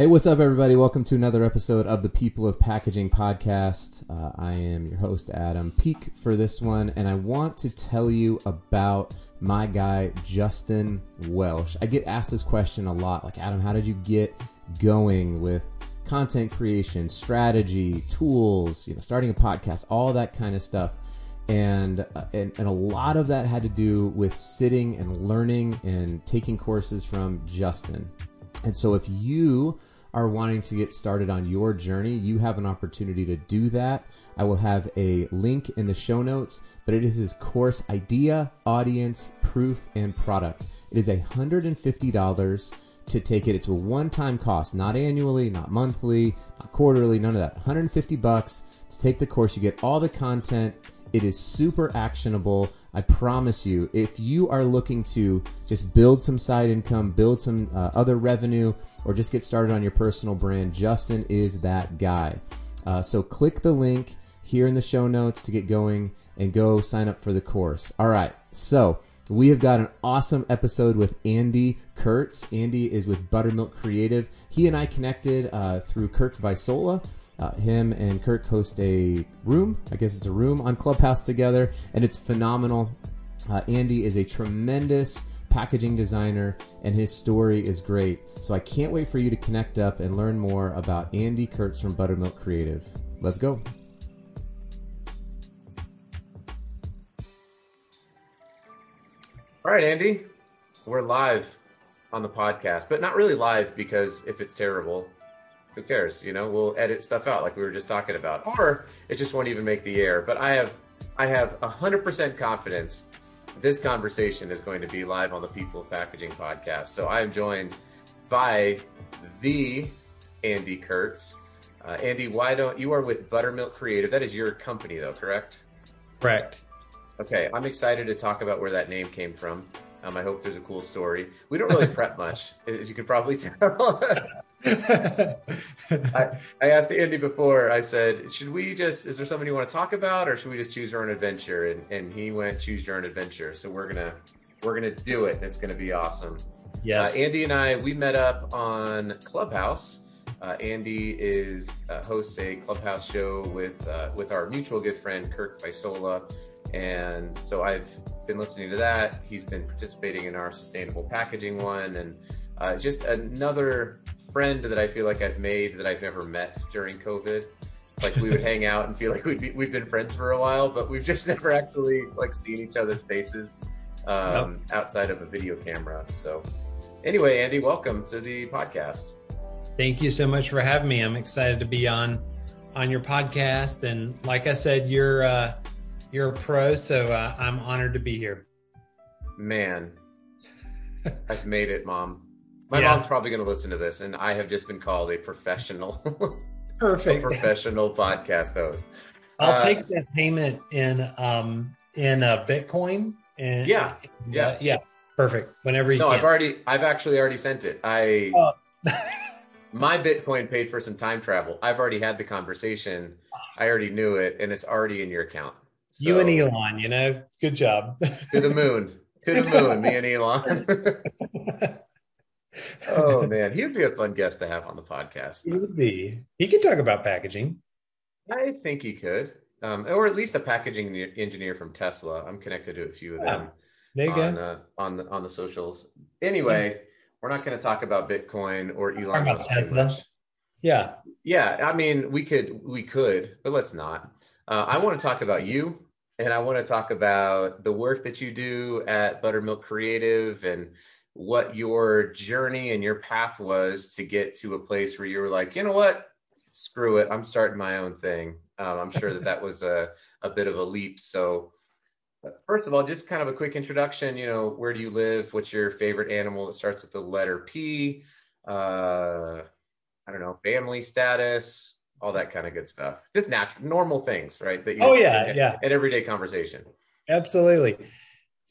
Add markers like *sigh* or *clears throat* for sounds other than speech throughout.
Hey, what's up, everybody? Welcome to another episode of the People of Packaging podcast. Uh, I am your host, Adam Peek, for this one, and I want to tell you about my guy, Justin Welsh. I get asked this question a lot like, Adam, how did you get going with content creation, strategy, tools, you know, starting a podcast, all that kind of stuff? And, uh, and and a lot of that had to do with sitting and learning and taking courses from Justin. And so if you are wanting to get started on your journey, you have an opportunity to do that. I will have a link in the show notes, but it is his course Idea, Audience, Proof, and Product. It is $150 to take it. It's a one-time cost, not annually, not monthly, not quarterly, none of that. 150 bucks to take the course. You get all the content. It is super actionable. I promise you, if you are looking to just build some side income, build some uh, other revenue, or just get started on your personal brand, Justin is that guy. Uh, so click the link here in the show notes to get going and go sign up for the course. All right. So we have got an awesome episode with Andy Kurtz. Andy is with Buttermilk Creative. He and I connected uh, through Kirk Visola. Uh, him and Kirk host a room, I guess it's a room on Clubhouse together, and it's phenomenal. Uh, Andy is a tremendous packaging designer, and his story is great. So I can't wait for you to connect up and learn more about Andy Kurtz from Buttermilk Creative. Let's go. All right, Andy, we're live on the podcast, but not really live because if it's terrible, who cares? You know, we'll edit stuff out like we were just talking about, or it just won't even make the air. But I have, I have hundred percent confidence this conversation is going to be live on the People of Packaging podcast. So I am joined by the Andy Kurtz. Uh, Andy, why don't you are with Buttermilk Creative? That is your company, though, correct? Correct. Okay, I'm excited to talk about where that name came from. Um, I hope there's a cool story. We don't really prep much, *laughs* as you can probably tell. *laughs* I, I asked Andy before, I said, should we just, is there something you want to talk about or should we just choose our own adventure? And, and he went, choose your own adventure. So we're going to, we're going to do it. And it's going to be awesome. Yes. Uh, Andy and I, we met up on Clubhouse. Uh, Andy is uh, host a Clubhouse show with, uh, with our mutual good friend, Kirk Visola. And so I've been listening to that. He's been participating in our sustainable packaging one and uh, just another friend that I feel like I've made that I've never met during COVID. Like we would *laughs* hang out and feel like we'd be, we've been friends for a while, but we've just *laughs* never actually like seen each other's faces um, nope. outside of a video camera. So anyway, Andy, welcome to the podcast. Thank you so much for having me. I'm excited to be on on your podcast, and like I said, you're uh, you're a pro, so uh, I'm honored to be here. Man, *laughs* I've made it, Mom. My yeah. mom's probably going to listen to this, and I have just been called a professional, *laughs* perfect, a professional podcast host. I'll uh, take that payment in um in uh, Bitcoin. And yeah, yeah, uh, yeah, perfect. Whenever you. No, can. I've already, I've actually already sent it. I. Oh. *laughs* *laughs* my Bitcoin paid for some time travel. I've already had the conversation. I already knew it, and it's already in your account. So, you and Elon, you know, good job. to the moon, to the moon, me and Elon oh *laughs* man, he would be a fun guest to have on the podcast. He would be. He could talk about packaging. I think he could, um, or at least a packaging engineer from Tesla. I'm connected to a few of them. On. Uh, on the on the socials. Anyway, yeah. we're not going to talk about Bitcoin or Elon Musk too much. Yeah, yeah. I mean, we could we could, but let's not. Uh, I want to talk about you, and I want to talk about the work that you do at Buttermilk Creative and what your journey and your path was to get to a place where you were like, you know what, screw it, I'm starting my own thing. Um, I'm sure that that was a, a bit of a leap. So, first of all, just kind of a quick introduction. You know, where do you live? What's your favorite animal that starts with the letter P? Uh, I don't know, family status, all that kind of good stuff. Just nat- normal things, right? That you oh yeah, at, yeah, at everyday conversation. Absolutely.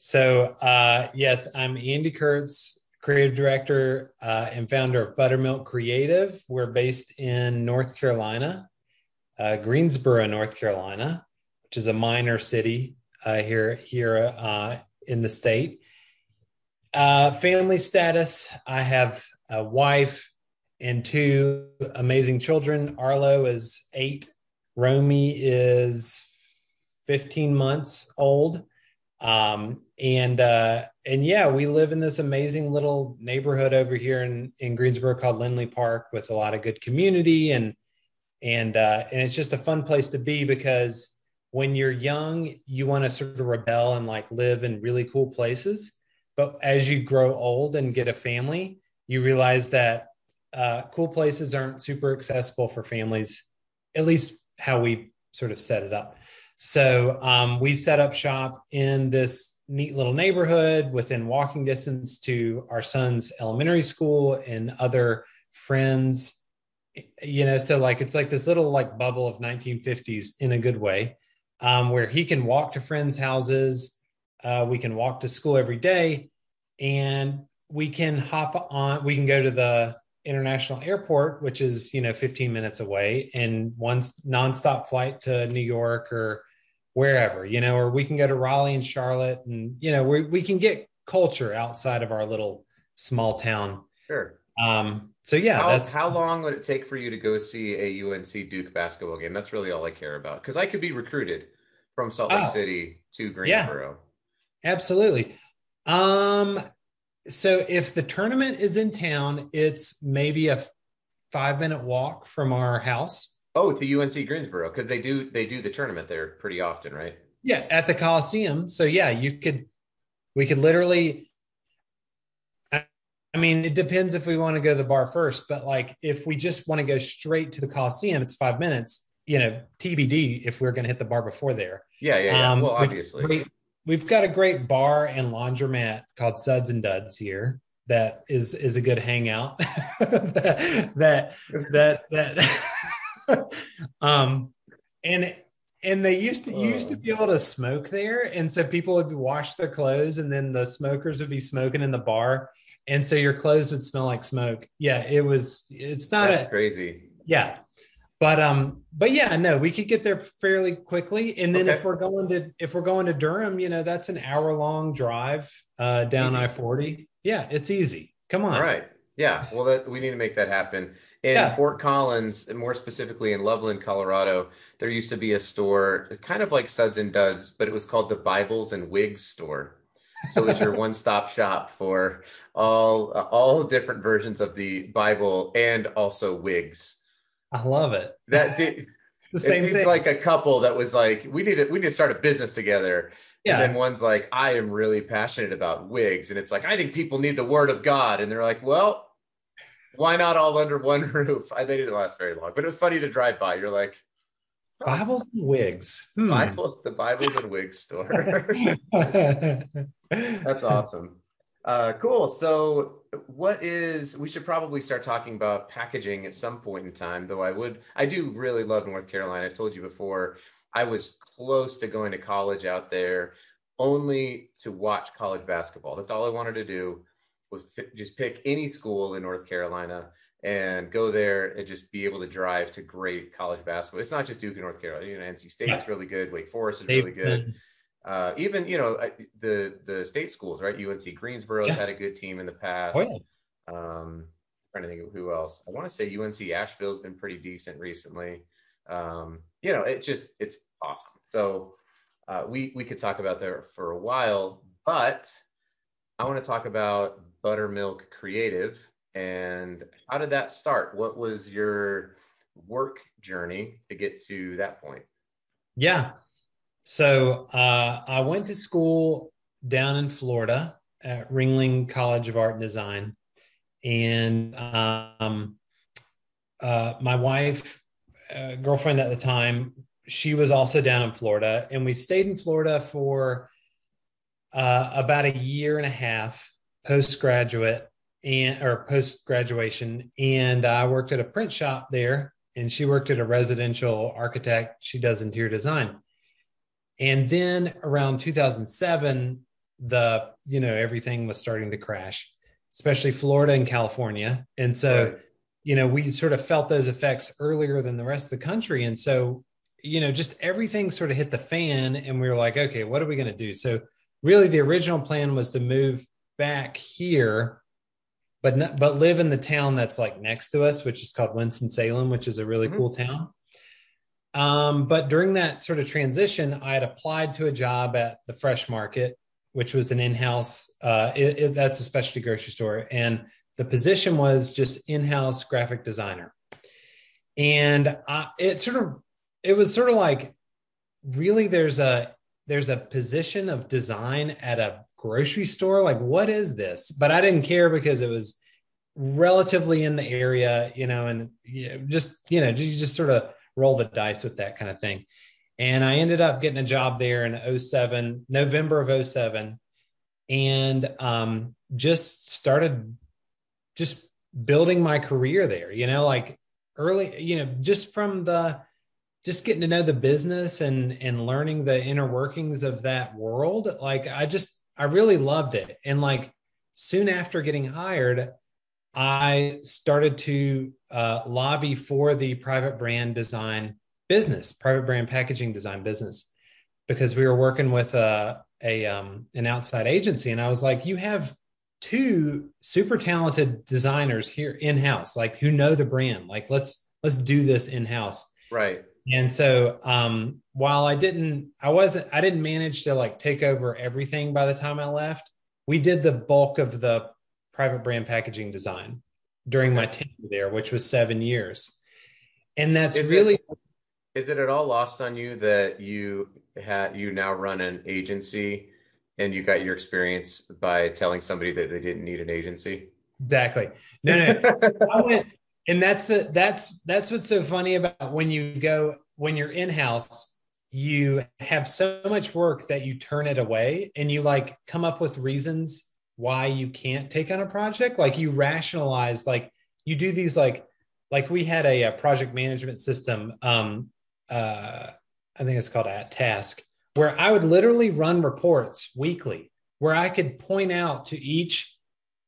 So, uh, yes, I'm Andy Kurtz, creative director uh, and founder of Buttermilk Creative. We're based in North Carolina, uh, Greensboro, North Carolina, which is a minor city uh, here here uh, in the state. Uh, family status: I have a wife and two amazing children. Arlo is eight, Romy is 15 months old. Um, and uh, and yeah, we live in this amazing little neighborhood over here in, in Greensboro called Lindley Park with a lot of good community and and uh, and it's just a fun place to be because when you're young, you want to sort of rebel and like live in really cool places. But as you grow old and get a family, you realize that uh, cool places aren't super accessible for families, at least how we sort of set it up. So um, we set up shop in this neat little neighborhood within walking distance to our son's elementary school and other friends. You know, so like it's like this little like bubble of 1950s in a good way, um, where he can walk to friends' houses. Uh, we can walk to school every day, and we can hop on. We can go to the international airport, which is you know 15 minutes away, and one nonstop flight to New York or wherever, you know, or we can go to Raleigh and Charlotte, and you know, we we can get culture outside of our little small town. Sure. Um, so yeah, how, that's how that's, long would it take for you to go see a UNC Duke basketball game? That's really all I care about because I could be recruited from Salt Lake oh, City to Greensboro. Yeah, absolutely. Um, so if the tournament is in town, it's maybe a five minute walk from our house. Oh, to UNC Greensboro because they do they do the tournament there pretty often, right? Yeah, at the Coliseum. So yeah, you could we could literally. I, I mean, it depends if we want to go to the bar first, but like if we just want to go straight to the Coliseum, it's five minutes. You know, TBD if we're going to hit the bar before there. Yeah, yeah. yeah. Um, well, obviously, we've got a great bar and laundromat called Suds and Duds here that is is a good hangout. *laughs* that that that that *laughs* um and and they used to used to be able to smoke there. And so people would wash their clothes and then the smokers would be smoking in the bar. And so your clothes would smell like smoke. Yeah it was it's not That's a, crazy. Yeah. But um but yeah no we could get there fairly quickly. And then okay. if we're going to if we're going to durham you know that's an hour long drive uh down i-40 yeah it's easy. Come on. All right yeah well that we need to make that happen in yeah. fort collins and more specifically in loveland colorado there used to be a store kind of like suds and duds but it was called the bibles and wigs store so it was your *laughs* one-stop shop for all uh, all different versions of the bible and also wigs I love it. That's *laughs* it. the same it seems thing. like a couple that was like, we need to we need to start a business together. Yeah. And then one's like, I am really passionate about wigs. And it's like, I think people need the word of God. And they're like, well, why not all under one *laughs* roof? I, they didn't last very long, but it was funny to drive by. You're like, oh, Bibles and wigs. Hmm. Bibles, the Bibles and wigs store. *laughs* That's awesome. Uh, cool. So, what is? We should probably start talking about packaging at some point in time. Though I would, I do really love North Carolina. I've told you before. I was close to going to college out there, only to watch college basketball. That's all I wanted to do was just pick any school in North Carolina and go there and just be able to drive to great college basketball. It's not just Duke and North Carolina. You know, NC State's really good. Wake Forest is really good uh, even you know the the state schools, right? UNC Greensboro yeah. had a good team in the past. Oh, yeah. Um, trying to think of who else. I want to say UNC Asheville's been pretty decent recently. Um, you know, it just it's awesome. So uh, we we could talk about that for a while, but I want to talk about Buttermilk Creative and how did that start? What was your work journey to get to that point? Yeah. So uh, I went to school down in Florida at Ringling College of Art and Design, and um, uh, my wife, uh, girlfriend at the time, she was also down in Florida, and we stayed in Florida for uh, about a year and a half postgraduate and or post graduation, and I worked at a print shop there, and she worked at a residential architect. She does interior design and then around 2007 the you know everything was starting to crash especially florida and california and so right. You know we sort of felt those effects earlier than the rest of the country and so you know just everything sort of hit the fan and we were like okay what are we going to do so really the original plan was to move back here but not, but live in the town that's like next to us, which is called Winston Salem, which is a really mm-hmm. cool town. Um, but during that sort of transition, I had applied to a job at the Fresh Market, which was an in-house. Uh, it, it, that's a specialty grocery store, and the position was just in-house graphic designer. And I, it sort of, it was sort of like, really, there's a there's a position of design at a grocery store. Like, what is this? But I didn't care because it was relatively in the area, you know, and just you know, you just sort of roll the dice with that kind of thing. And I ended up getting a job there in 07, November of 07, and um, just started just building my career there, you know, like early, you know, just from the just getting to know the business and and learning the inner workings of that world. Like I just I really loved it. And like soon after getting hired, I started to uh, lobby for the private brand design business, private brand packaging design business, because we were working with a, a um, an outside agency, and I was like, "You have two super talented designers here in house, like who know the brand. Like let's let's do this in house." Right. And so, um, while I didn't, I wasn't, I didn't manage to like take over everything by the time I left. We did the bulk of the private brand packaging design during my tenure there, which was seven years. And that's is really it, is it at all lost on you that you had you now run an agency and you got your experience by telling somebody that they didn't need an agency? Exactly. No, no. *laughs* I went and that's the that's that's what's so funny about when you go when you're in-house you have so much work that you turn it away and you like come up with reasons why you can't take on a project like you rationalize like you do these like like we had a, a project management system um uh i think it's called AtTask where i would literally run reports weekly where i could point out to each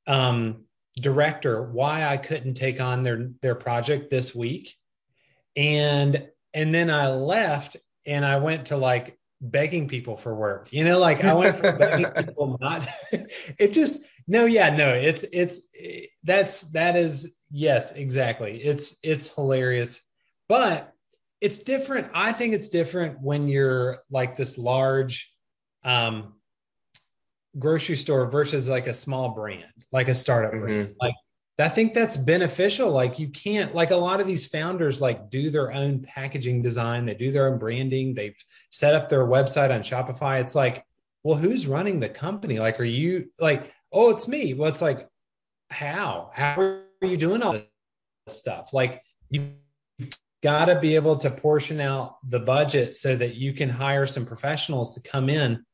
um director why i couldn't take on their their project this week and and then i left and i went to like begging people for work. You know, like I went from begging *laughs* people not *laughs* it just no, yeah, no, it's it's that's that is yes, exactly. It's it's hilarious. But it's different. I think it's different when you're like this large um grocery store versus like a small brand, like a startup mm-hmm. brand. Like I think that's beneficial. Like you can't like a lot of these founders like do their own packaging design, they do their own branding, they've set up their website on Shopify. It's like, well, who's running the company? Like, are you like, oh, it's me? Well, it's like, how? How are you doing all this stuff? Like you've got to be able to portion out the budget so that you can hire some professionals to come in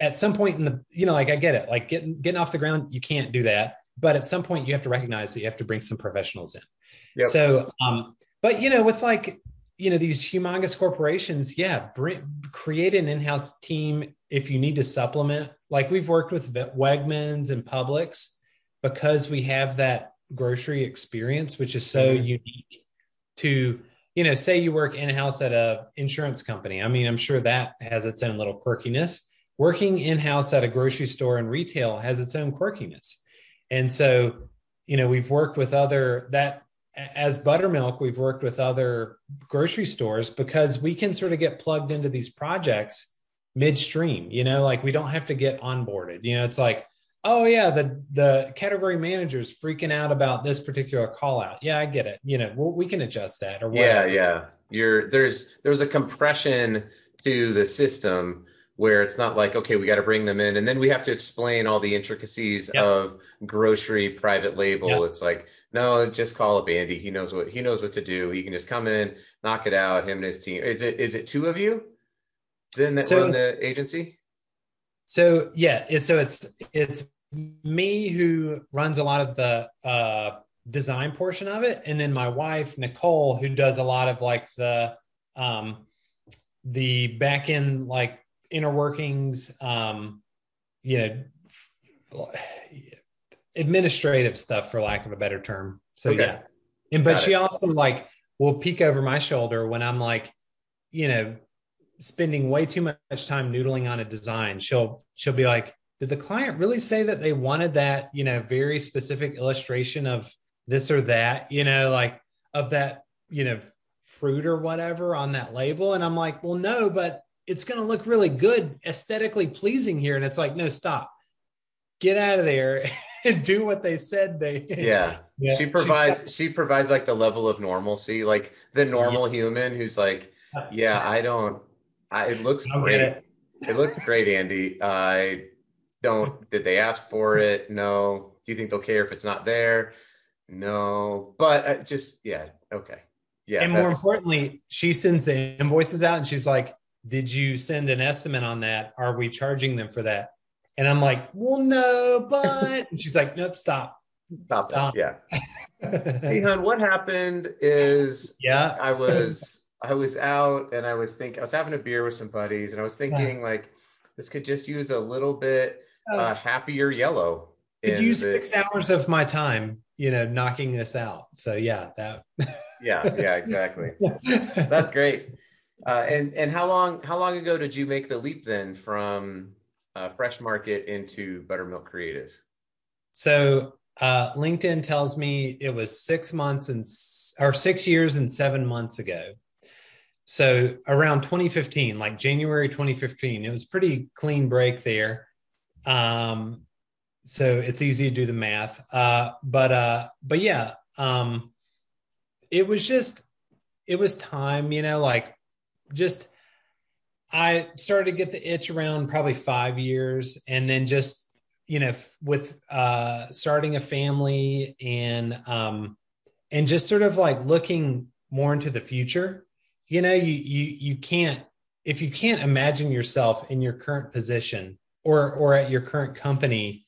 at some point in the, you know, like I get it, like getting getting off the ground, you can't do that but at some point you have to recognize that you have to bring some professionals in. Yep. So, um, but you know, with like you know these humongous corporations, yeah, bring, create an in-house team if you need to supplement. Like we've worked with Wegmans and Publix because we have that grocery experience, which is so mm-hmm. unique to you know say you work in-house at a insurance company. I mean i'm sure that has its own little quirkiness. Working in-house at a grocery store and retail has its own quirkiness. And so, you know, we've worked with other that as buttermilk, we've worked with other grocery stores because we can sort of get plugged into these projects midstream, you know, like we don't have to get onboarded. You know, it's like, oh yeah, the the category manager's freaking out about this particular call out. Yeah, I get it. You know, we'll, we can adjust that or whatever. Yeah, yeah. You're there's there's a compression to the system where it's not like okay we got to bring them in and then we have to explain all the intricacies yep. of grocery private label yep. it's like no just call up andy he knows what he knows what to do he can just come in knock it out him and his team is it is it two of you then that so run the agency so yeah so it's it's me who runs a lot of the uh design portion of it and then my wife nicole who does a lot of like the um the back end like inner workings, um, you know, administrative stuff for lack of a better term. So okay. yeah. And but Got she it. also like will peek over my shoulder when I'm like, you know, spending way too much time noodling on a design. She'll she'll be like, did the client really say that they wanted that, you know, very specific illustration of this or that, you know, like of that, you know, fruit or whatever on that label? And I'm like, well, no, but it's going to look really good, aesthetically pleasing here. And it's like, no, stop, get out of there *laughs* and do what they said they. *laughs* Yeah, yeah. she provides got, she provides like the level of normalcy, like the normal yeah. human who's like, yeah, I don't. I, it looks great. It. it. looks great, Andy. I don't. Did they ask for it? No. Do you think they'll care if it's not there? No. But uh, just yeah, okay. Yeah. And more importantly, she sends the invoices out and she's like, Did you send an estimate on that? Are we charging them for that? And I'm like, Well, no, but and she's like, Nope, stop. Stop. stop. Yeah. *laughs* hey, hon, what happened is yeah, I was I was out and I was thinking I was having a beer with some buddies and I was thinking yeah. like this could just use a little bit uh, happier yellow. Could use the, six hours of my time you know knocking this out. So yeah that *laughs* yeah yeah exactly. That's great. Uh, and and how long how long ago did you make the leap then from uh, fresh market into buttermilk creative? So uh, linkedin tells me it was six months and or six years and seven months ago. So around 2015 like january 2015 it was pretty clean break there um so it's easy to do the math. Uh, but uh, but yeah, um, it was just it was time, you know, like just I started to get the itch around probably five years, and then just you know with uh, starting a family and um, and just sort of like looking more into the future. You know, you you you can't if you can't imagine yourself in your current position or or at your current company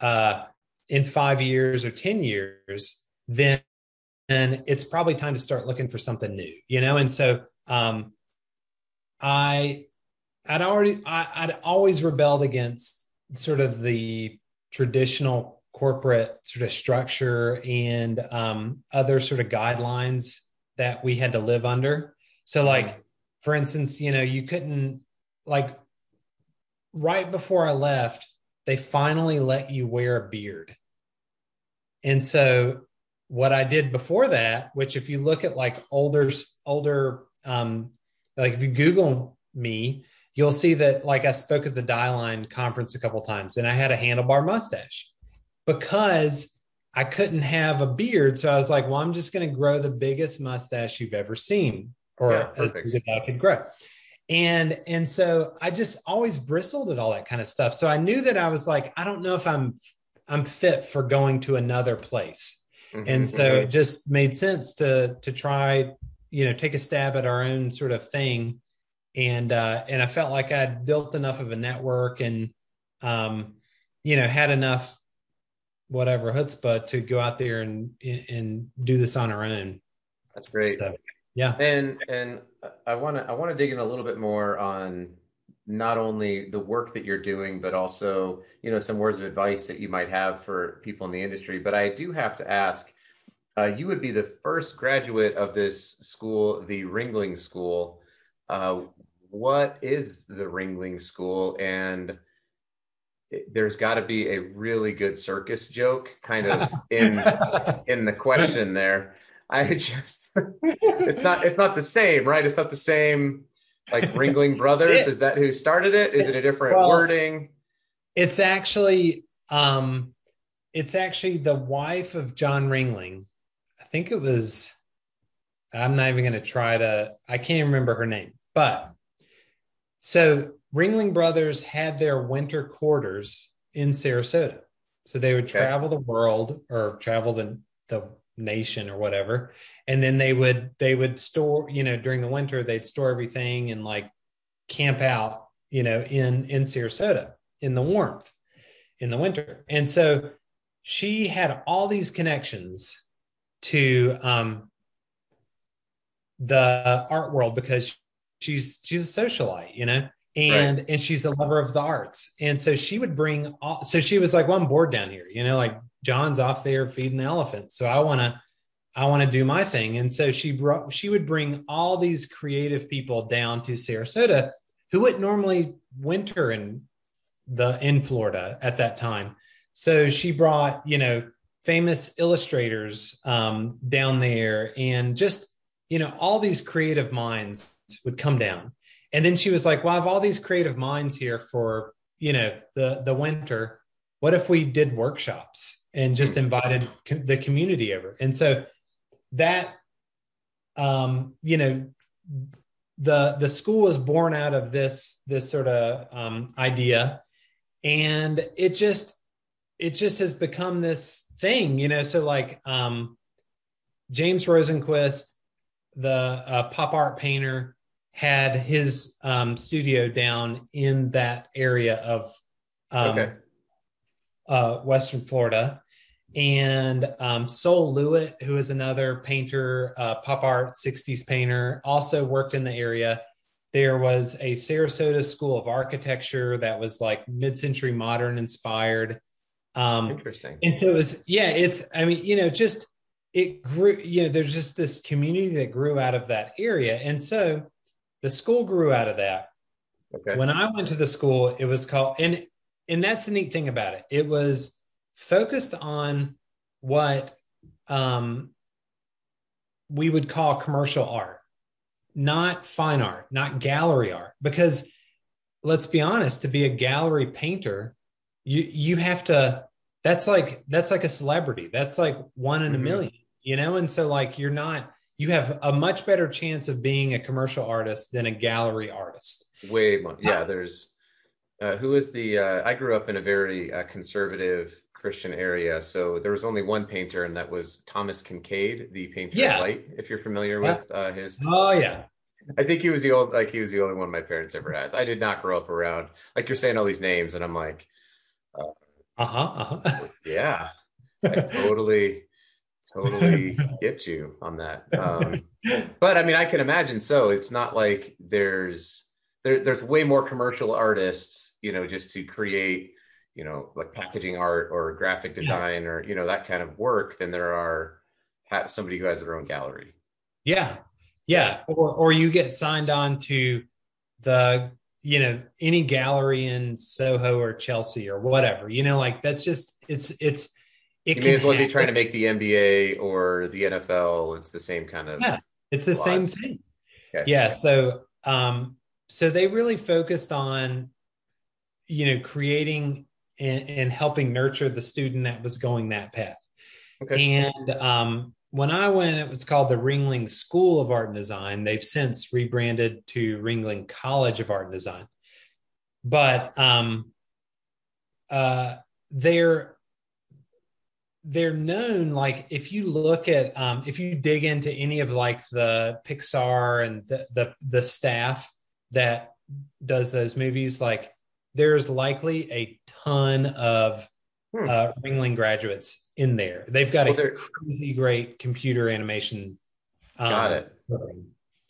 uh, in five years or 10 years, then and it's probably time to start looking for something new, you know? And so um, I, I'd already, I, I'd always rebelled against sort of the traditional corporate sort of structure and um, other sort of guidelines that we had to live under. So, like, for instance, you know, you couldn't, like, right before I left, they finally let you wear a beard. And so what I did before that, which if you look at like older, older, um, like if you Google me, you'll see that like I spoke at the Die conference a couple times and I had a handlebar mustache because I couldn't have a beard. So I was like, well, I'm just going to grow the biggest mustache you've ever seen or yeah, as big as I could grow and and so i just always bristled at all that kind of stuff. So i knew that i was like i don't know if i'm i'm fit for going to another place. Mm-hmm, and so mm-hmm. it just made sense to to try you know take a stab at our own sort of thing. And uh and i felt like i'd built enough of a network and um you know had enough whatever chutzpah to go out there and and do this on our own. That's great. So, yeah and and I want to I want to dig in a little bit more on not only the work that you're doing, but also you know some words of advice that you might have for people in the industry. But I do have to ask. Uh, you would be the first graduate of this school, the Ringling School. Uh, what is the Ringling School? And there's got to be a really good circus joke kind of *laughs* in in the question there. I *laughs* just it's not it's not the same, right? It's not the same like Ringling *laughs* Brothers. Is that who started it? Is it a different well, wording? It's actually um it's actually the wife of John Ringling. I think it was I'm not even going to try to I can't remember her name. But so Ringling Brothers had their winter quarters in Sarasota. So they would travel okay. the world or travel the the nation or whatever. And then they would they would store you know during the winter they'd store everything and like camp out you know in in sarasota in the warmth in the winter. And so she had all these connections to um the art world because she's she's a socialite you know and right. and she's a lover of the arts. And so she would bring all so she was like well i'm bored down here you know like john's off there feeding the elephant so i want to i want to do my thing and so she brought she would bring all these creative people down to sarasota who would normally winter in the in Florida at that time. So she brought, you know, famous illustrators um, down there and just, you know, all these creative minds would come down. And then she was like, well, I have all these creative minds here for, you know, the, the winter. What if we did workshops and just invited the community over? And so that, um, you know, the, the school was born out of this, this sort of um, idea and it just it just has become this thing you know so like um james rosenquist the uh, pop art painter had his um, studio down in that area of um, okay. uh, western florida and um, Sol LeWitt, who is another painter, uh, pop art 60s painter, also worked in the area. There was a Sarasota School of Architecture that was like mid-century modern inspired. Um, Interesting. And so it was, yeah, it's, I mean, you know, just it grew, you know, there's just this community that grew out of that area. And so the school grew out of that. Okay. When I went to the school, it was called, and and that's the neat thing about it. It was focused on what um, we would call commercial art not fine art, not gallery art. Because let's be honest, to be a gallery painter, you you have to that's like that's like a celebrity. That's like one in a mm-hmm. million, you know? And so like you're not you have a much better chance of being a commercial artist than a gallery artist. Way more. Yeah, there's uh, who is the uh, I grew up in a very uh, conservative Christian area. So there was only one painter, and that was Thomas Kinkade, the painter yeah. of light. If you're familiar yeah. with uh, his. Oh yeah. I think he was the old, like he was the only one my parents ever had. I did not grow up around, like you're saying all these names, and I'm like, uh huh, uh-huh. *laughs* yeah, I totally, totally *laughs* get you on that. Um, but I mean, I can imagine. So it's not like there's there, there's way more commercial artists, you know, just to create you know like packaging art or graphic design yeah. or you know that kind of work than there are somebody who has their own gallery. Yeah. Yeah. Or or you get signed on to the you know any gallery in soho or chelsea or whatever you know like that's just it's it's it you may as well happen. be trying to make the nba or the nfl it's the same kind of yeah. It's the same thing. Okay. yeah. So um so they really focused on you know creating and, and helping nurture the student that was going that path. Okay. And um, when I went, it was called the Ringling School of Art and Design. They've since rebranded to Ringling College of Art and Design. But um, uh, they're they're known like if you look at um, if you dig into any of like the Pixar and the, the the staff that does those movies, like there's likely a ton of hmm. uh, Ringling graduates in there. They've got well, a crazy great computer animation. Um, got it. Program.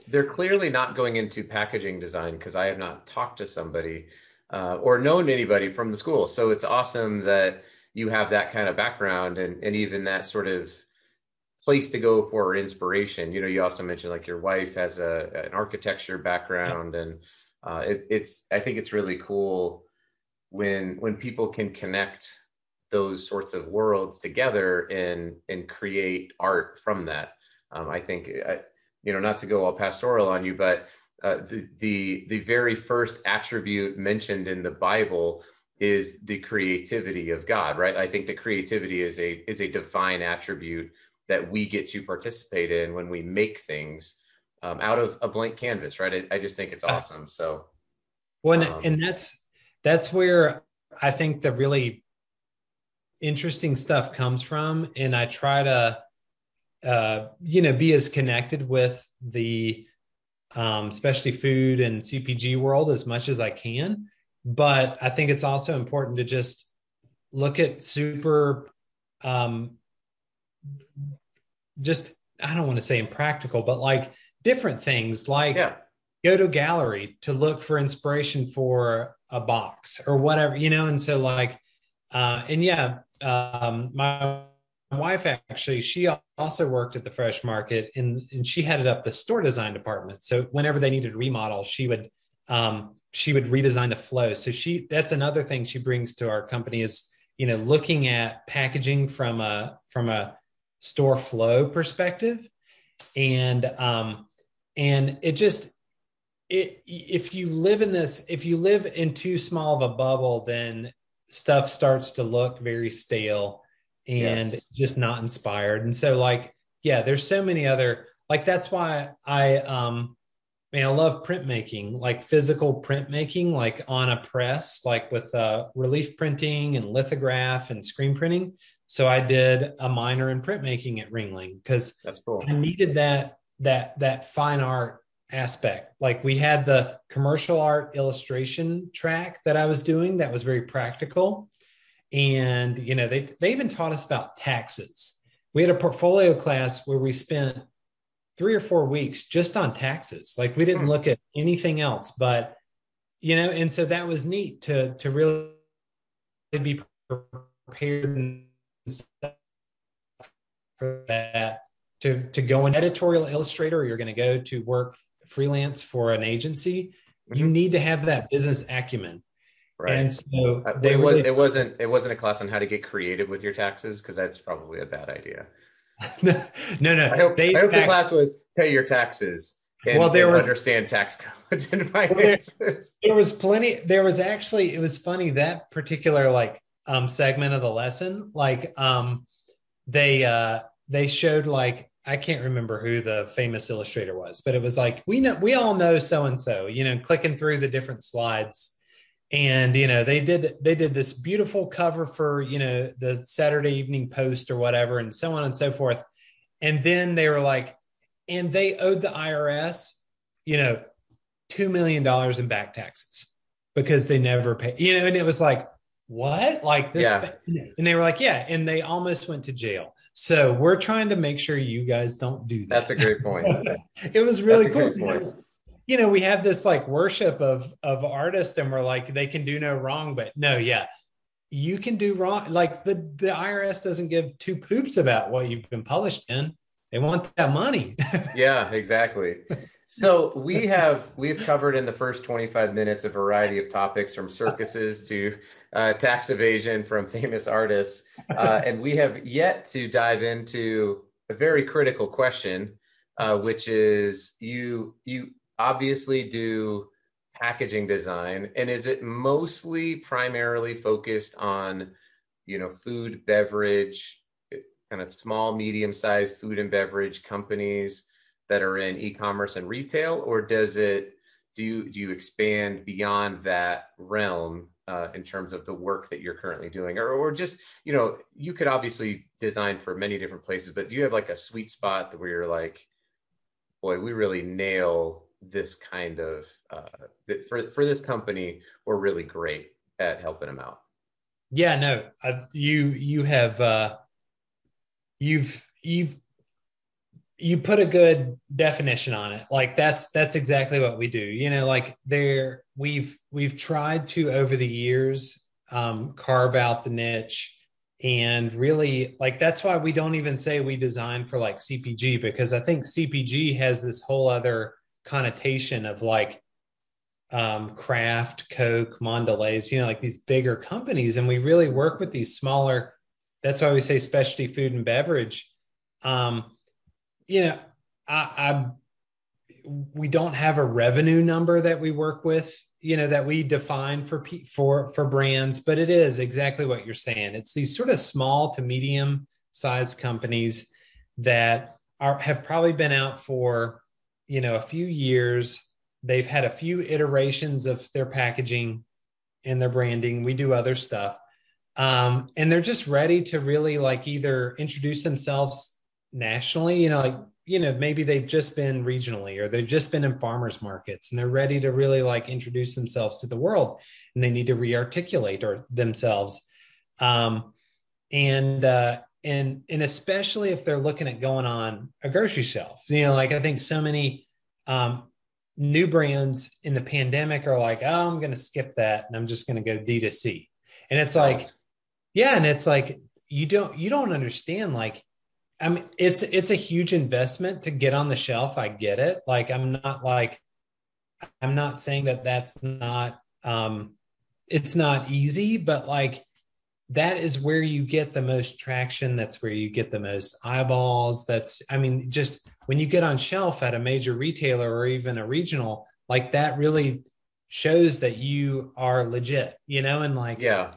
They're clearly not going into packaging design because I have not talked to somebody uh, or known anybody from the school. So it's awesome that you have that kind of background and, and even that sort of place to go for inspiration. You know, you also mentioned like your wife has a an architecture background yeah. and uh, it, it's I think it's really cool when when people can connect those sorts of worlds together and and create art from that. Um, I think I, you know not to go all pastoral on you, but uh, the the the very first attribute mentioned in the Bible is the creativity of God, right? I think that creativity is a is a divine attribute that we get to participate in when we make things um, out of a blank canvas, right? I, I just think it's awesome. So, well, um, and that's that's where I think the really interesting stuff comes from, and I try to, uh, you know, be as connected with the um, especially food and CPG world as much as I can. But I think it's also important to just look at super, um, just I don't want to say impractical, but like different things like yeah. go to a gallery to look for inspiration for a box or whatever, you know? And so like, uh, and yeah, um, my wife actually, she also worked at the fresh market and, and she headed up the store design department. So whenever they needed a remodel, she would, um, she would redesign the flow. So she that's another thing she brings to our company is you know looking at packaging from a from a store flow perspective, and um, and it just it if you live in this if you live in too small of a bubble, then stuff starts to look very stale and yes. just not inspired. And so like yeah, there's so many other like that's why I um I mean, I love printmaking, like physical printmaking, like on a press, like with uh, relief printing and lithograph and screen printing. So I did a minor in printmaking at Ringling because that's cool. I needed that that that fine art aspect. Like we had the commercial art illustration track that I was doing that was very practical, and you know they they even taught us about taxes. We had a portfolio class where we spent three or four weeks just on taxes. Like we didn't hmm. look at anything else, but you know, and so that was neat to to really be prepared for that. To to go an editorial illustrator, or you're going to go to work freelance for an agency, mm-hmm. you need to have that business acumen. Right. And so uh, it was really, it wasn't it wasn't a class on how to get creative with your taxes because that's probably a bad idea. *laughs* no, no. I hope, they, I hope the class was pay your taxes. And, well, there was understand tax *laughs* codes and finances. Well, there, there, was plenty. There was actually. It was funny that particular like um segment of the lesson. Like um, they uh they showed like I can't remember who the famous illustrator was, but it was like we know we all know so and so. You know, clicking through the different slides and you know they did they did this beautiful cover for you know the saturday evening post or whatever and so on and so forth and then they were like and they owed the irs you know $2 million in back taxes because they never paid you know and it was like what? Like this yeah. and they were like yeah and they almost went to jail. So we're trying to make sure you guys don't do that. That's a great point. *laughs* It was really cool because you know we have this like worship of of artists and we're like they can do no wrong but no yeah. You can do wrong like the the irs doesn't give two poops about what you've been published in. They want that money. *laughs* Yeah exactly. So we have we've covered in the first 25 minutes a variety of topics from circuses to uh, tax evasion from *laughs* famous artists. Uh, and we have yet to dive into a very critical question uh, which is you you obviously do packaging design. And is it mostly primarily focused on you know food beverage kind of small medium sized food and beverage companies that are in e-commerce and retail? Or does it do you do you expand beyond that realm uh, in terms of the work that you're currently doing or, or just you know you could obviously design for many different places but do you have like a sweet spot where you're like boy we really nail this kind of uh, for for this company we're really great at helping them out yeah no uh, you you have uh you've you've you put a good definition on it like that's that's exactly what we do you know like there we've we've tried to over the years um carve out the niche and really like that's why we don't even say we design for like cpg because i think cpg has this whole other connotation of like um, Kraft, Coke, Mondelez, you know, like these bigger companies. And we really work with these smaller, that's why we say specialty food and beverage. Um, you know, I, I, we don't have a revenue number that we work with, you know, that we define for, for, for brands, but it is exactly what you're saying. It's these sort of small to medium sized companies that are, have probably been out for, you know a few years. They've had a few iterations of their packaging and their branding. We do other stuff. Um, and they're just ready to really like either introduce themselves nationally you know like you know maybe they've just been regionally or they've just been in farmers markets and they're ready to really like introduce themselves to the world and they need to rearticulate or themselves. Um, and uh, and and especially if they're looking at going on a grocery shelf you know like i think so many um, new brands in the pandemic are like oh i'm going to skip that and i'm just going to go d2c and it's like yeah and it's like you don't you don't understand like i mean it's it's a huge investment to get on the shelf i get it like i'm not like I'm not saying that that's not um, it's not easy, but like that is where you get the most traction. That's where you get the most eyeballs. That's, I mean, just when you get on shelf at a major retailer or even a regional, like that really shows that you are legit, you know, and like, yeah.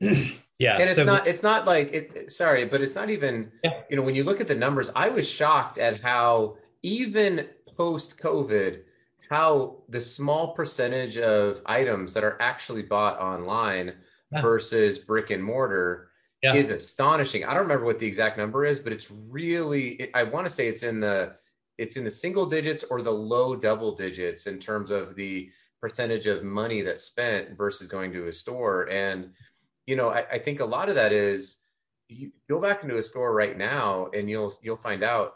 *clears throat* yeah. And it's so, not, it's not like it, sorry, but it's not even, yeah. you know, when you look at the numbers, I was shocked at how even post COVID, how the small percentage of items that are actually bought online yeah. versus brick and mortar yeah. is astonishing. I don't remember what the exact number is, but it's really, I want to say it's in the it's in the single digits or the low double digits in terms of the percentage of money that's spent versus going to a store. And you know, I, I think a lot of that is you go back into a store right now and you'll you'll find out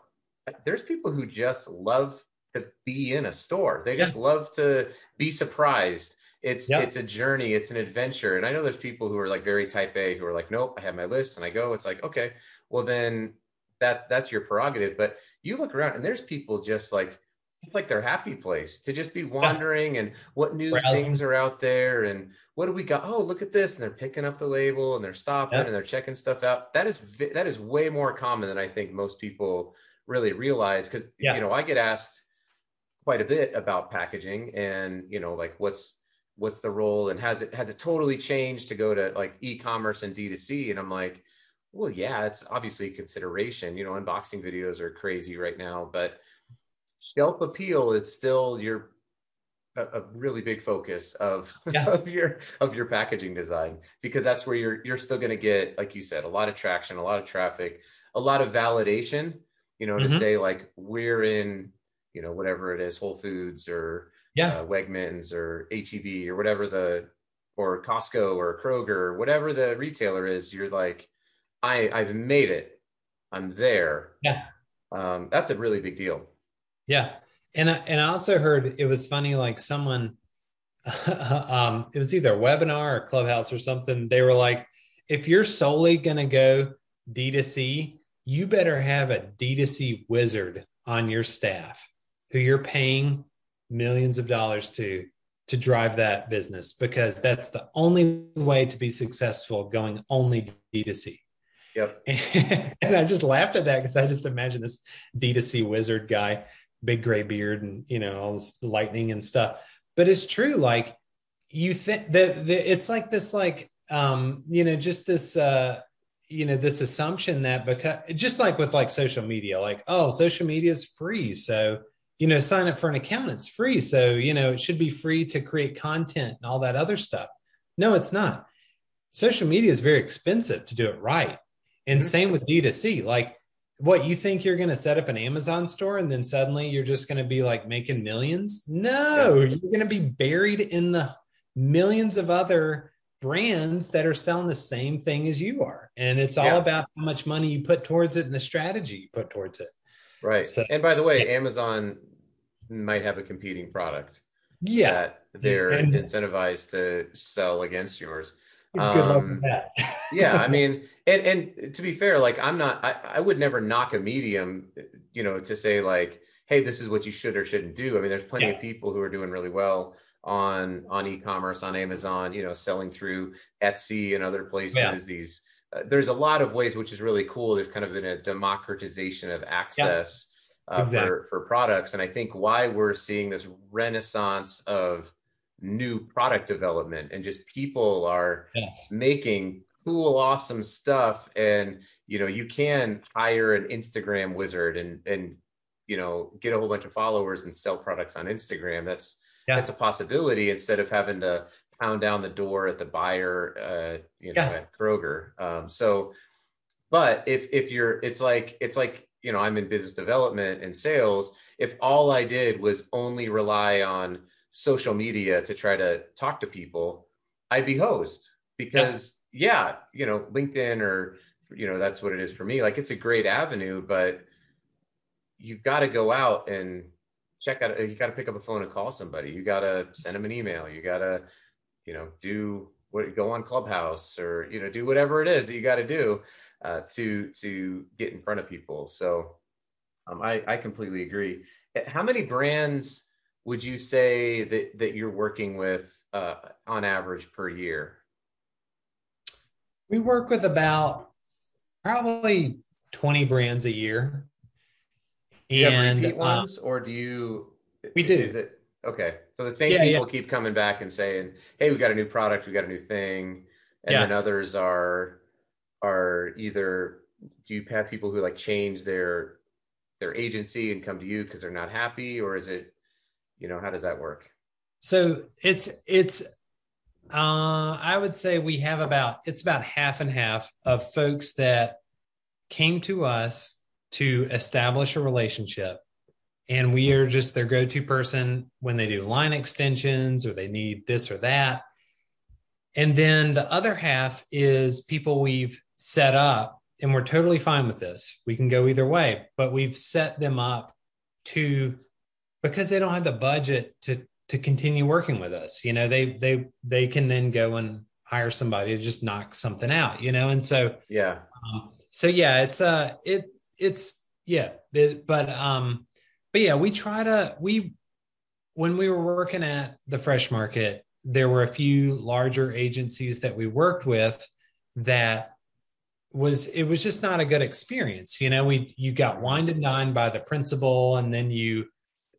there's people who just love to be in a store. They just yeah. love to be surprised. It's it's a journey. It's an adventure. And i know there's people who are like very type a who are like nope i have my list and i go. It's like okay well then that's that's your prerogative. But you look around and there's people just like it's like their happy place to just be wandering yeah. and what new Browsing. things are out there and what do we got oh look at this and they're picking up the label and they're stopping and they're checking stuff out that is that is way more common than i think most people really realize because yeah. you know i get asked quite a bit about packaging and you know like what's what's the role and has it has it totally changed to go to like e-commerce and d2c and i'm like well yeah it's obviously a consideration you know unboxing videos are crazy right now but shelf appeal is still your a, really big focus of, yeah. *laughs* of your of your packaging design because that's where you're you're still going to get like you said a lot of traction a lot of traffic a lot of validation you know mm-hmm. to say like we're in you know whatever it is whole foods or yeah. Uh, Wegmans or HEB or whatever the or Costco or Kroger whatever the retailer is, you're like, I I've made it. I'm there. Yeah. Um, that's a really big deal. Yeah. And I, and I also heard it was funny, like someone, *laughs* um, it was either a webinar or Clubhouse or something. They were like, if you're solely going to go D2C, you better have a D2C wizard on your staff who you're paying millions of dollars to to drive that business because that's the only way to be successful going only D2C. Yep. *laughs* And, I just laughed at that because I just imagine this D2C wizard guy, big gray beard and you know, all this lightning and stuff. But it's true, like you think that it's like this, like um, you know, just this uh you know, this assumption that because just like with like social media, like, oh, social media is free. So you know, sign up for an account. It's free. So, you know, it should be free to create content and all that other stuff. No, it's not. Social media is very expensive to do it right. And mm-hmm. same with D2C. Like, what you think you're going to set up an Amazon store and then suddenly you're just going to be like making millions? No, yeah. you're going to be buried in the millions of other brands that are selling the same thing as you are. And it's all yeah. about how much money you put towards it and the strategy you put towards it. Right. So, and by the way, yeah. Amazon might have a competing product. Yeah. That they're and, incentivized to sell against yours. Good luck with um, that. yeah, I *laughs* mean, and and to be fair, like I'm not, I, I would never knock a medium, you know, to say like, hey, this is what you should or shouldn't do. I mean, there's plenty yeah. of people who are doing really well on on e-commerce, on Amazon, you know, selling through Etsy and other places. Yeah. These uh, there's a lot of ways, which is really cool. There's kind of been a democratization of access uh, exactly. for for products, and I think why we're seeing this renaissance of new product development and just people are yes. making cool, awesome stuff, and you know you can hire an Instagram wizard and and you know get a whole bunch of followers and sell products on Instagram. That's yeah. that's a possibility instead of having to pound down the door at the buyer, uh, you know, yeah. at Kroger. Um, so, but if if you're, it's like it's like you know, I'm in business development and sales. If all I did was only rely on social media to try to talk to people, I'd be hosed because yeah, yeah you know, LinkedIn or you know, that's what it is for me. Like it's a great avenue, but you've got to go out and check out you got to pick up a phone and call somebody. You got to send them an email. You got to you know do what go on clubhouse or you know do whatever it is that you got to do uh, to to get in front of people. So um, I, I completely agree. How many brands would you say that that you're working with uh, on average per year? We work with about probably 20 brands a year. Do have repeat uh, ones, or do you? We do. Is it okay? So the same yeah, people yeah. keep coming back and saying, "Hey, we got a new product, we got a new thing," and yeah. then others are are either do you have people who like change their their agency and come to you because they're not happy, or is it, you know, how does that work? So it's it's uh, I would say we have about it's about half and half of folks that came to us to establish a relationship. And we are just their go-to person when they do line extensions or they need this or that. And then the other half is people we've set up and we're totally fine with this. We can go either way but we've set them up to because they don't have the budget to to continue working with us. You know they they they can then go and hire somebody to just knock something out you know? And so yeah. um, so yeah it's uh it it's yeah it, but um but yeah we try to we when we were working at the fresh market there were a few larger agencies that we worked with that was it was just not a good experience. You know we you got wined and dined by the principal and then you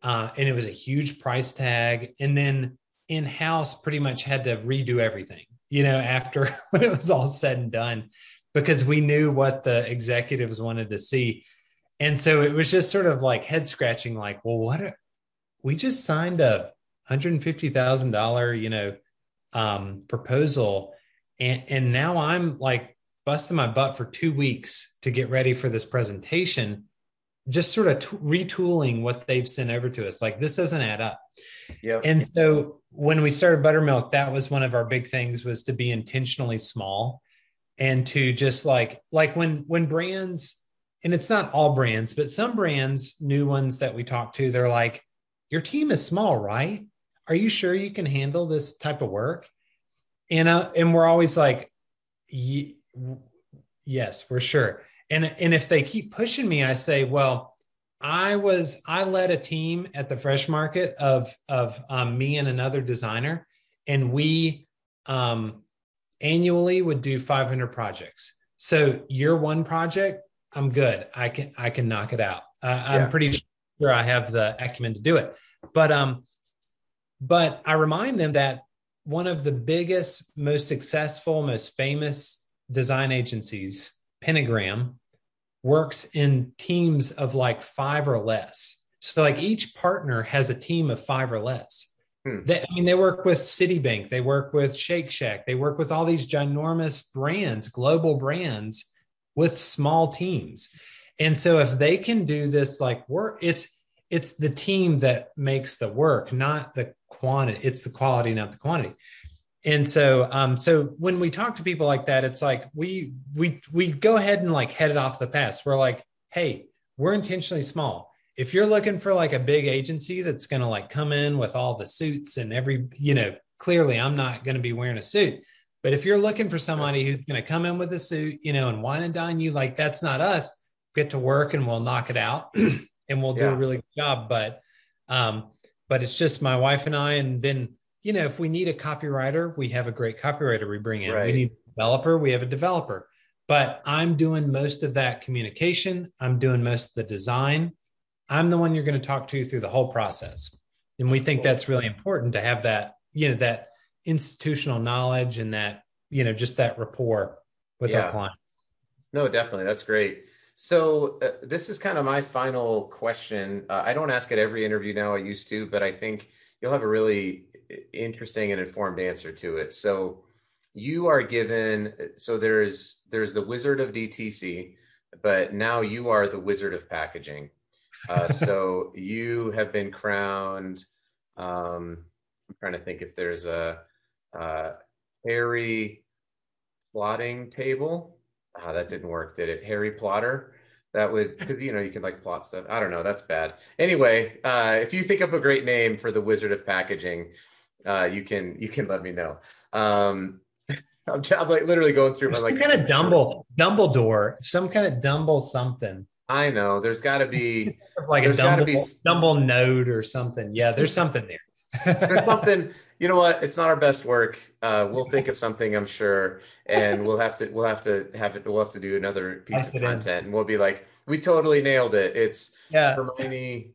uh, and it was a huge price tag. And then in house pretty much had to redo everything you know after *laughs* when it was all said and done because we knew what the executives wanted to see. And so it was just sort of like head scratching like well what are, we just signed a $150,000 you know um, proposal. And and now I'm like busting my butt for 2 weeks to get ready for this presentation just sort of t- retooling what they've sent over to us. Like this doesn't add up. Yeah. And so when we started Buttermilk, that was one of our big things was to be intentionally small and to just like like when when brands and it's not all brands, but some brands, new ones that we talk to, they're like, your team is small, right? Are you sure you can handle this type of work? And uh, and we're always like, yes, we're sure and and if they keep pushing me i say well i was i led a team at the fresh market of of um, me and another designer. And we um, annually would do 500 projects. So year one project i'm good. I can i can knock it out. Uh, yeah. i'm pretty sure i have the acumen to do it. But um but i remind them that one of the biggest most successful most famous design agencies pentagram works in teams of like five or less. So like each partner has a team of five or less. Hmm. They, I mean, they work with Citibank, they work with Shake Shack, they work with all these ginormous brands, global brands with small teams. And so if they can do this like work, it's it's the team that makes the work, not the quantity. It's the quality, not the quantity and so um so when we talk to people like that it's like we we we go ahead and like head it off the pass. We're like hey we're intentionally small. If you're looking for like a big agency that's going to like come in with all the suits and every you know clearly i'm not going to be wearing a suit. But if you're looking for somebody who's going to come in with a suit you know and wine and dine you like that's not us get to work and we'll knock it out *clears throat* and we'll do a really good job. But um but it's just my wife and i and then you know, if we need a copywriter, we have a great copywriter we bring in. Right. We need a developer, we have a developer. But I'm doing most of that communication. I'm doing most of the design. I'm the one you're going to talk to through the whole process. And we think that's really important to have that, you know, that institutional knowledge and that, you know, just that rapport with yeah. our clients. No, definitely. That's great. So uh, this is kind of my final question. Uh, I don't ask at every interview now. I used to, but I think you'll have a really interesting and informed answer to it. So you are given so there's there's the wizard of DTC, but now you are the wizard of packaging. Uh, *laughs* so you have been crowned. Um, I'm trying to think if there's a uh, Harry plotting table. Ah, that didn't work, did it? Harry Plotter that would *laughs* you know you can like plot stuff i don't know that's bad anyway uh if you think up a great name for the wizard of packaging uh, you can you can let me know. Um, *laughs* I'm, I'm like literally going through my like some kind of Dumble Dumbledore, some kind of Dumble something. I know. There's got to be *laughs* like a dumble, be- dumble node or something. Yeah, there's something there. *laughs* there's something. You know what? It's not our best work. Uh, we'll think of something, I'm sure, and we'll have to we'll have to have it. We'll have to do another piece of it in. content, and we'll be like, we totally nailed it. It's yeah. Hermione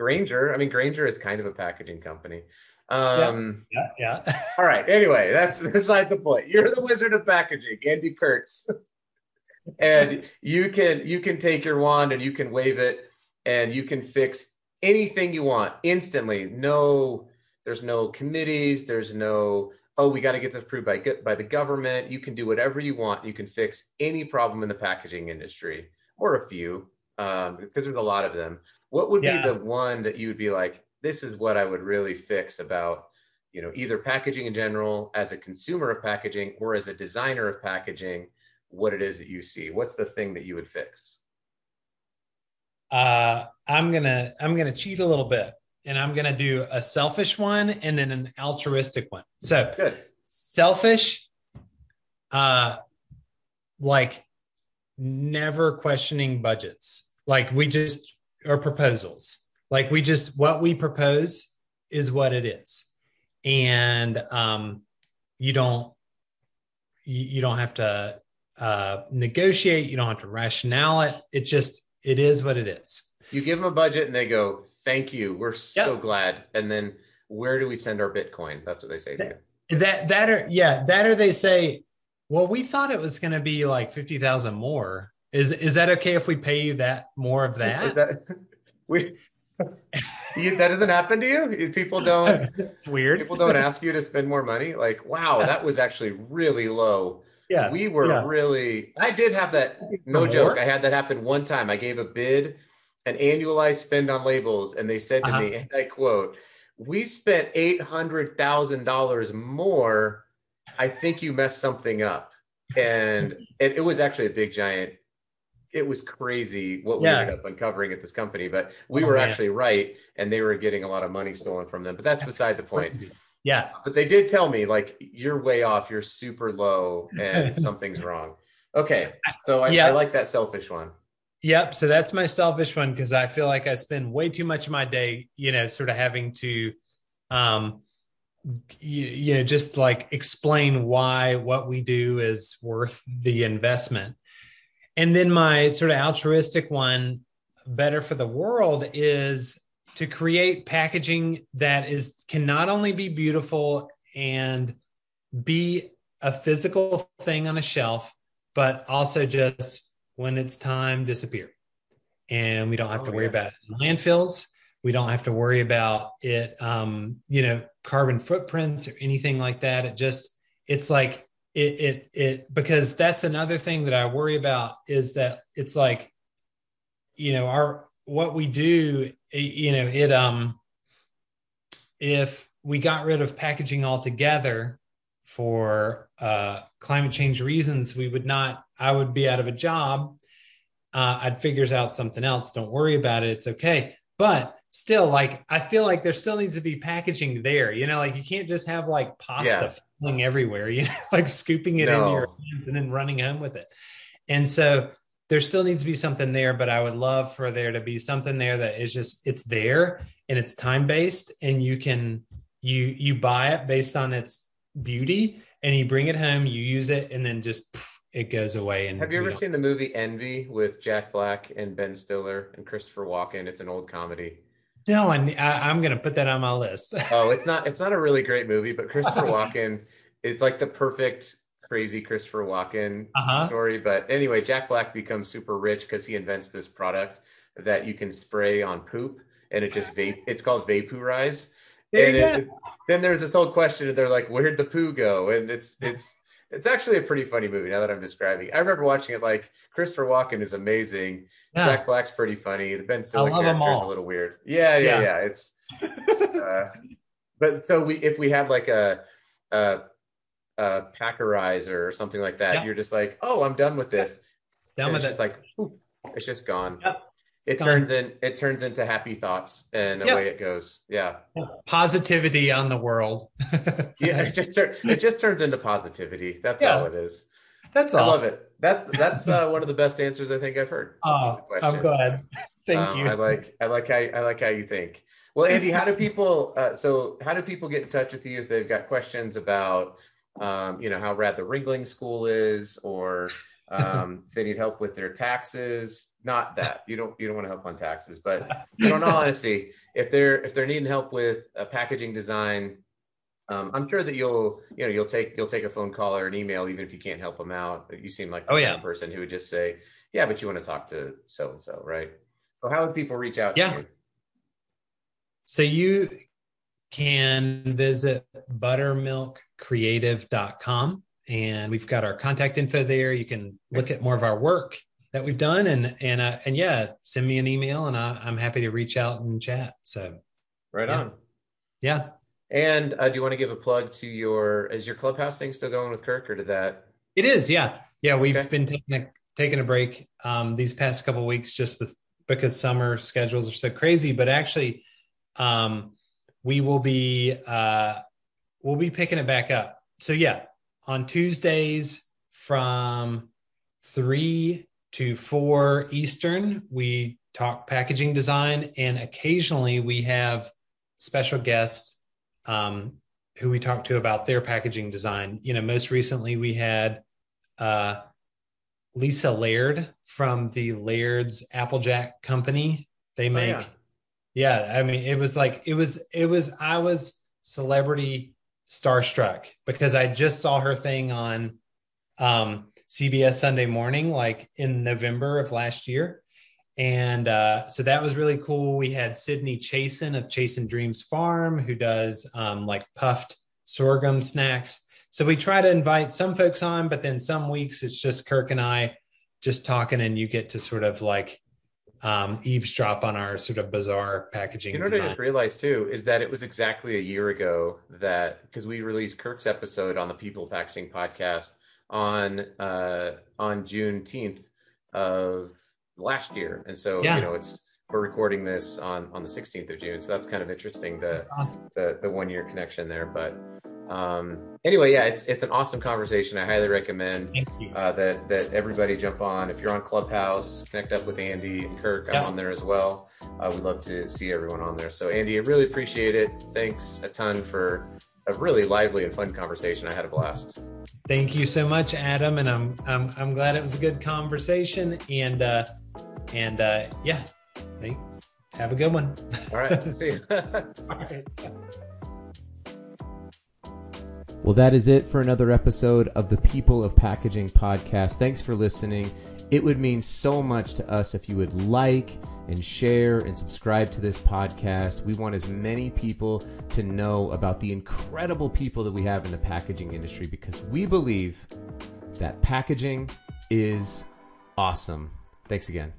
Granger. I mean, Granger is kind of a packaging company. Um, Yeah. Yeah. *laughs* All right. Anyway, that's besides the point. You're the wizard of packaging, Andy Kurtz, *laughs* and you can you can take your wand and you can wave it, and you can fix anything you want instantly. No, there's no committees. There's no oh we got to get this approved by by the government. You can do whatever you want. You can fix any problem in the packaging industry or a few um, because there's a lot of them. What would Yeah. be the one that you would be like, this is what I would really fix about you know either packaging in general as a consumer of packaging or as a designer of packaging what it is that you see what's the thing that you would fix Uh, I'm gonna I'm gonna cheat a little bit, and I'm gonna do a selfish one and then an altruistic one. So good selfish, uh, like never questioning budgets. Like we just or proposals. Like we just what we propose is what it is, and um, you don't you, you don't have to uh, negotiate. You don't have to rationale it. It just it is what it is. you give them a budget and they go thank you we're so Yep. glad and then where do we send our bitcoin that's what they say to you That that or yeah, that or they say, well, we thought it was going to be like fifty thousand more. Is is that okay if we pay you that more of that? that *laughs* we *laughs* you, that doesn't happen to you If people don't *laughs* it's weird. people don't ask you to spend more money like wow that was actually really low yeah, we were yeah. really i did have that no joke i had that happen one time i gave a bid an annualized spend on labels and they said to Uh-huh. me and i quote we spent $800000 more i think you messed something up and it, it was actually a big giant it was crazy what we Yeah. ended up uncovering at this company but we Oh, were man. actually right and they were getting a lot of money stolen from them but that's beside the point Yeah, but they did tell me like you're way off you're super low and *laughs* something's wrong okay so I, Yeah. I like that selfish one Yep. So that's my selfish one because I feel like I spend way too much of my day, you know, sort of having to, um, you, you know, just like explain why what we do is worth the investment. And then my sort of altruistic one, better for the world, is to create packaging that is can not only be beautiful and be a physical thing on a shelf, but also just when it's time disappear. And we don't have Oh, to worry yeah. about landfills. We don't have to worry about it, um, you know, carbon footprints or anything like that. It just, it's like it, it, it, because that's another thing that I worry about is that it's like, you know, our, what we do, eh, you know, it, um, if we got rid of packaging altogether for uh, climate change reasons, we would not, I would be out of a job. Uh, I'd figure out something else. Don't worry about it. It's okay. But still, like, I feel like there still needs to be packaging there. You know, like you can't just have like pasta Yeah. Falling everywhere, you know, *laughs* like scooping it into No. your hands and then running home with it. And so there still needs to be something there, but I would love for there to be something there that is just, it's there and it's time based and you can, you, you buy it based on its beauty and you bring it home, you use it, and then just pff, it goes away. And have you ever seen the movie envy with jack black and ben stiller and christopher walken it's an old comedy No, I, I, I'm going to put that on my list. *laughs* oh it's not it's not a really great movie but christopher *laughs* walken is like the perfect crazy christopher walken Uh huh. story. But anyway, Jack Black becomes super rich because he invents this product that you can spray on poop and it just vape. It's called Vapoorize. There and it, then there's this whole question, and they're like, "Where'd the poo go?" And it's it's it's actually a pretty funny movie now that I'm describing. I remember watching it. Like Christopher Walken is amazing. Yeah. Jack Black's pretty funny. The Ben Stiller character is a little weird. Yeah, yeah, Yeah. yeah. It's uh, but so we if we had like a a, a packerizer or something like that, Yeah. you're just like, oh, I'm done with this. And with it's it. like it's just gone. Yep. It gone. turns in it turns into happy thoughts and Yep. away it goes. Yeah. Positivity on the world. *laughs* Yeah. It just tur- it just turns into positivity. That's Yeah. all it is. That's I all. love it. That's that's uh, one of the best answers I think I've heard. Oh, to the question. I'm glad. *laughs* Thank Um, you. I like I like how I like how you think. Well, Andy, how do people? Uh, so, how do people get in touch with you if they've got questions about, um, you know, how rad the Ringling School is, or um, if *laughs* they need help with their taxes? Not that you don't you don't want to help on taxes, but *laughs* in all honesty, if they're if they're needing help with uh, packaging design, um, I'm sure that you'll you know you'll take you'll take a phone call or an email even if you can't help them out. You seem like the Oh, yeah. person who would just say, yeah, but you want to talk to so and so, right? So, how would people reach out? Yeah. To you? So you can visit buttermilkcreative.com and we've got our contact info there. You can look at more of our work that we've done and and uh, and yeah, send me an email and I, I'm happy to reach out and chat. So Right Yeah. on. yeah. And uh, do you want to give a plug to your? Is your clubhouse thing still going with Kirk, or did that? It is, yeah, yeah. We've Okay. been taking a taking a break um, these past couple of weeks just with because summer schedules are so crazy. But actually, um, we will be uh, we'll be picking it back up. So yeah, on Tuesdays from three to four Eastern, we talk packaging design, and occasionally we have special guests um, who we talk to about their packaging design. You know, most recently we had uh, Lisa Laird from the Laird's Applejack Company. They Oh, make, yeah. yeah. I mean, it was like it was it was I was celebrity starstruck because I just saw her thing on um, CBS Sunday Morning, like in November of last year. And uh, so that was really cool. We had Sydney Chasen of Chasen Dreams Farm, who does um, like puffed sorghum snacks. So we try to invite some folks on, but then some weeks it's just Kirk and I just talking, and you get to sort of like um, eavesdrop on our sort of bizarre packaging. You know what I just realized too is that it was exactly a year ago that because we released Kirk's episode on the People Packaging podcast on uh, on Juneteenth of last year, and so Yeah. you know it's we're recording this on on the 16th of June, so that's kind of interesting. The Awesome. the the one year connection there, but um, anyway, yeah, it's it's an awesome conversation. I highly recommend uh, that that everybody jump on. If you're on Clubhouse, connect up with Andy and Kirk. I'm Yeah. on there as well. Uh, we'd love to see everyone on there. So Andy, I really appreciate it. Thanks a ton for a really lively and fun conversation. I had a blast. Thank you so much, Adam, and I'm I'm I'm glad it was a good conversation. And uh, and uh, yeah, have a good one. All right, *laughs* see you. All right. Well, that is it for another episode of the People of Packaging podcast. Thanks for listening. It would mean so much to us if you would like and share and subscribe to this podcast. We want as many people to know about the incredible people that we have in the packaging industry because we believe that packaging is awesome. Thanks again.